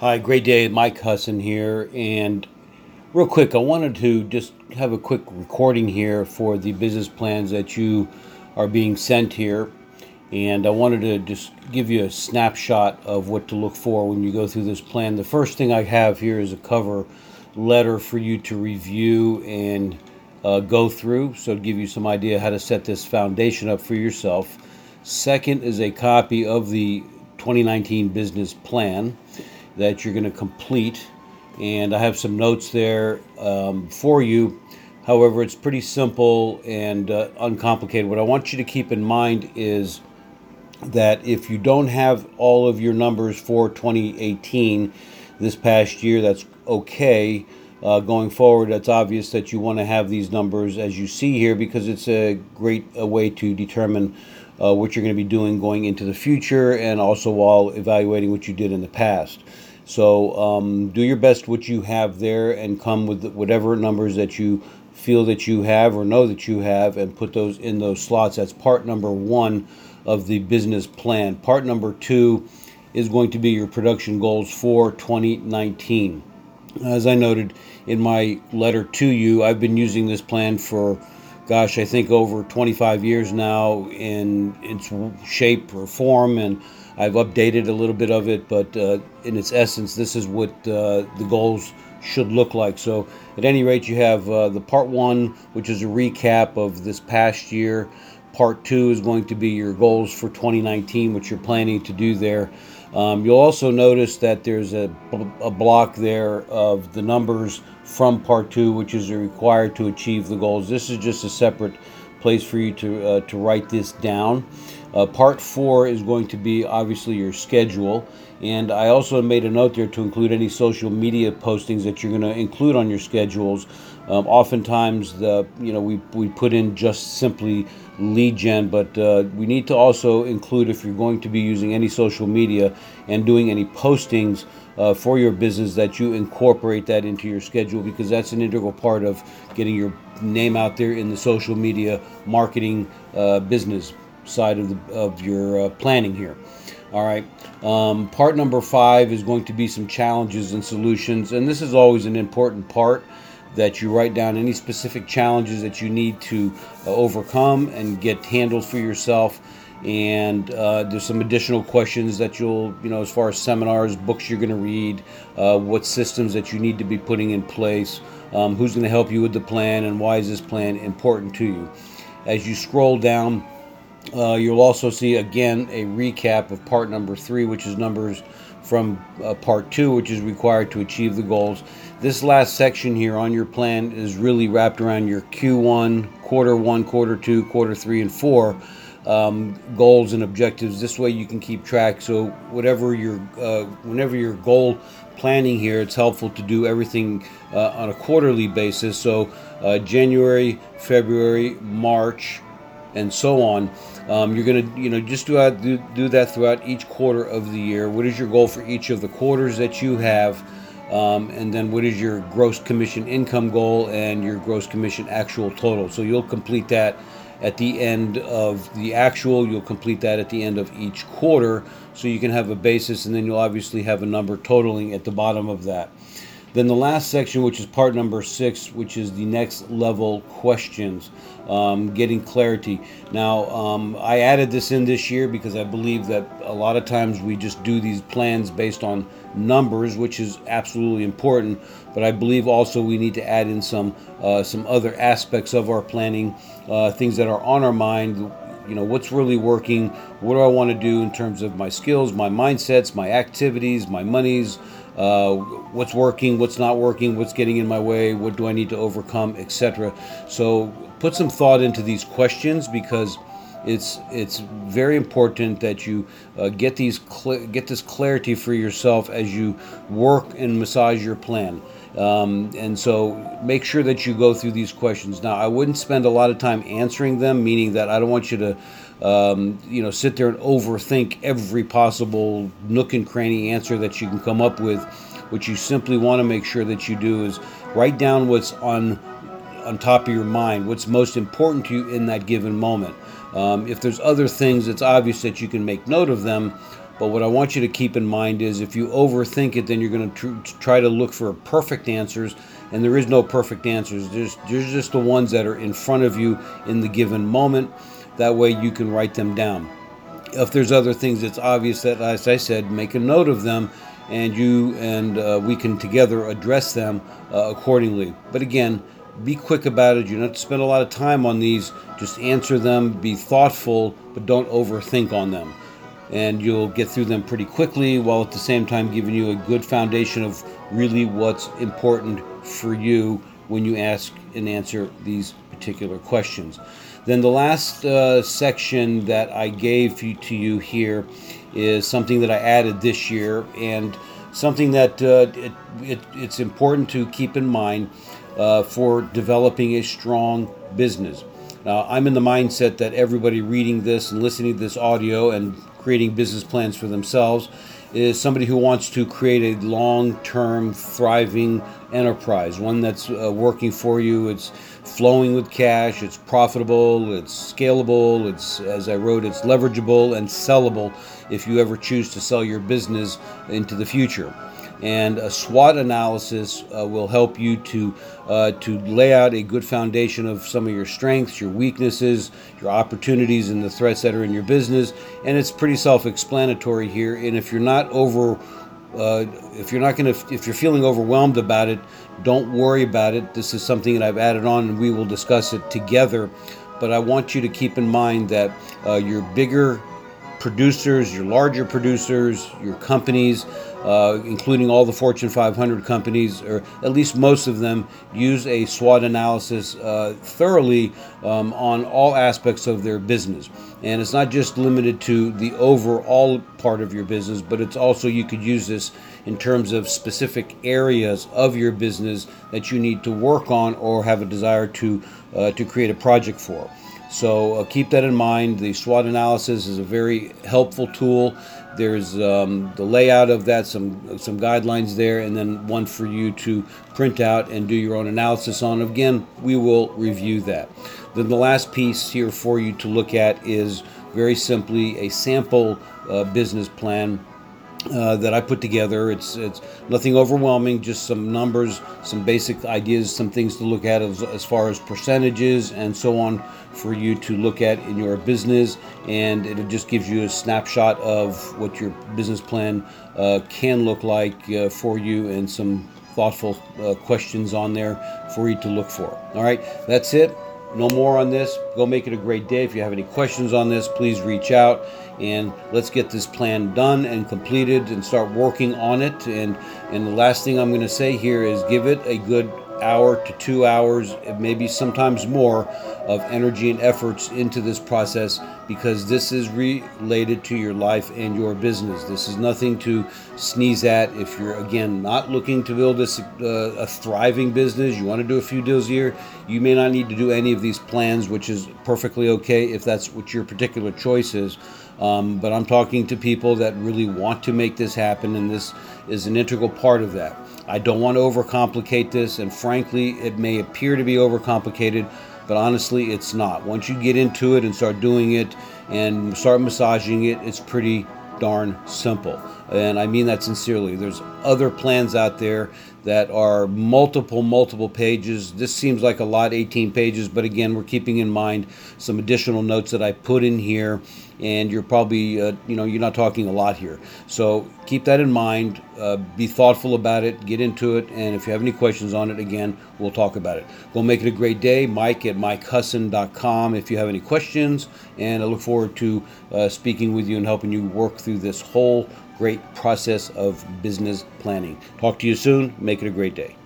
Hi, great day. Mike Husson here. And real quick, I wanted to just have a quick recording here for the business plans that you are being sent here. And I wanted to just give you a snapshot of what to look for when you go through this plan. The first thing I have here is a cover letter for you to review and uh, go through. So, give you some idea how to set this foundation up for yourself. Second is a copy of the 2019 business plan that you're going to complete. And I have some notes there um, for you. However, it's pretty simple and uh, uncomplicated. What I want you to keep in mind is that if you don't have all of your numbers for 2018 this past year, that's okay. Uh, going forward, it's obvious that you want to have these numbers as you see here because it's a great a way to determine uh, what you're going to be doing going into the future and also while evaluating what you did in the past. So um, do your best what you have there and come with whatever numbers that you feel that you have or know that you have and put those in those slots. That's part number one of the business plan. Part number two is going to be your production goals for 2019. As I noted in my letter to you, I've been using this plan for gosh, I think over 25 years now in its shape or form, and I've updated a little bit of it, but uh, in its essence, this is what uh, the goals should look like. So, at any rate, you have uh, the part one, which is a recap of this past year. Part two is going to be your goals for 2019, which you're planning to do there. Um, you'll also notice that there's a, a block there of the numbers from part two, which is required to achieve the goals. This is just a separate place for you to, uh, to write this down. Uh, part four is going to be obviously your schedule. And I also made a note there to include any social media postings that you're going to include on your schedules. Um, oftentimes, the you know we, we put in just simply lead gen, but uh, we need to also include if you're going to be using any social media and doing any postings uh, for your business that you incorporate that into your schedule because that's an integral part of getting your name out there in the social media marketing uh, business side of the of your uh, planning here. All right. Um, part number five is going to be some challenges and solutions, and this is always an important part that you write down any specific challenges that you need to uh, overcome and get handled for yourself. And uh, there's some additional questions that you'll, you know, as far as seminars, books you're going to read, uh, what systems that you need to be putting in place, um, who's going to help you with the plan, and why is this plan important to you. As you scroll down, uh, you'll also see again a recap of part number three, which is numbers from uh, part two, which is required to achieve the goals. This last section here on your plan is really wrapped around your Q1, quarter one, quarter two, quarter three, and four um, goals and objectives. This way you can keep track. So whatever your, uh, whenever your goal planning here, it's helpful to do everything uh, on a quarterly basis. So uh, January, February, March, and so on. Um, you're going to, you know, just do, that, do, do that throughout each quarter of the year. What is your goal for each of the quarters that you have? Um, and then what is your gross commission income goal and your gross commission actual total? So you'll complete that at the end of the actual, you'll complete that at the end of each quarter so you can have a basis and then you'll obviously have a number totaling at the bottom of that. Then the last section, which is part number six, which is the next level questions, um, getting clarity. Now, um, I added this in this year because I believe that a lot of times we just do these plans based on numbers, which is absolutely important. But I believe also we need to add in some uh, some other aspects of our planning, uh, things that are on our mind you know what's really working what do i want to do in terms of my skills my mindsets my activities my monies uh, what's working, what's not working, what's getting in my way, what do I need to overcome, etc. So put some thought into these questions because it's it's very important that you uh, get these cl- get this clarity for yourself as you work and massage your plan. Um, and so make sure that you go through these questions. Now, I wouldn't spend a lot of time answering them, meaning that I don't want you to um, you know, sit there and overthink every possible nook and cranny answer that you can come up with. What you simply want to make sure that you do is write down what's on on top of your mind, what's most important to you in that given moment. Um, if there's other things, it's obvious that you can make note of them, But what I want you to keep in mind is if you overthink it, then you're going to tr- try to look for perfect answers, and there is no perfect answers. There's, there's just the ones that are in front of you in the given moment. That way you can write them down. If there's other things it's obvious that, as I said, make a note of them and you and uh, we can together address them uh, accordingly. But again, be quick about it. You don't have to spend a lot of time on these. Just answer them, be thoughtful, but don't overthink on them. And you'll get through them pretty quickly while at the same time giving you a good foundation of really what's important for you when you ask and answer these particular questions. Then the last uh, section that I gave you, to you here is something that I added this year and something that uh, it, it, it's important to keep in mind uh, for developing a strong business. Now, I'm in the mindset that everybody reading this and listening to this audio and creating business plans for themselves is somebody who wants to create a long term, thriving enterprise, one that's uh, working for you. It's flowing with cash, it's profitable, it's scalable, it's, as I wrote, it's leverageable and sellable if you ever choose to sell your business into the future and a SWOT analysis uh, will help you to uh, to lay out a good foundation of some of your strengths, your weaknesses, your opportunities, and the threats that are in your business. And it's pretty self-explanatory here. And if you're not over uh, if you're not going to if you're feeling overwhelmed about it don't worry about it this is something that i've added on and we will discuss it together but i want you to keep in mind that uh, your bigger producers your larger producers your companies uh, including all the Fortune 500 companies, or at least most of them, use a SWOT analysis uh, thoroughly um, on all aspects of their business. And it's not just limited to the overall part of your business, but it's also you could use this in terms of specific areas of your business that you need to work on or have a desire to uh, to create a project for. So uh, keep that in mind. The SWOT analysis is a very helpful tool. There's um, the layout of that, some some guidelines there, and then one for you to print out and do your own analysis on. Again, we will review that. Then the last piece here for you to look at is very simply a sample uh, business plan uh, that I put together. It's it's nothing overwhelming, just some numbers, some basic ideas, some things to look at as, as far as percentages and so on for you to look at in your business, and it just gives you a snapshot of what your business plan uh, can look like uh, for you and some thoughtful uh, questions on there for you to look for. All right, that's it. No more on this. Go make it a great day. If you have any questions on this, please reach out and let's get this plan done and completed and start working on it. And and the last thing I'm going to say here is give it a good hour to two hours, maybe sometimes more, of energy and efforts into this process because this is related to your life and your business. This is nothing to sneeze at. If you're, again, not looking to build a, uh, a thriving business, you want to do a few deals a year, you may not need to do any of these plans, which is perfectly okay if that's what your particular choice is. Um, but I'm talking to people that really want to make this happen, and this is an integral part of that. I don't want to overcomplicate this, and frankly, it may appear to be overcomplicated, but honestly, it's not. Once you get into it and start doing it and start massaging it, it's pretty darn simple. And I mean that sincerely. There's other plans out there that are multiple, multiple pages. This seems like a lot, 18 pages, but again, we're keeping in mind some additional notes that I put in here, and you're probably, uh, you know, you're not talking a lot here. So keep that in mind. Uh, be thoughtful about it, get into it, and if you have any questions on it, again, we'll talk about it. Go make it a great day. Mike at mikehusson.com if you have any questions, and I look forward to uh, speaking with you and helping you work through this whole great process of business planning. Talk to you soon. Make it a great day.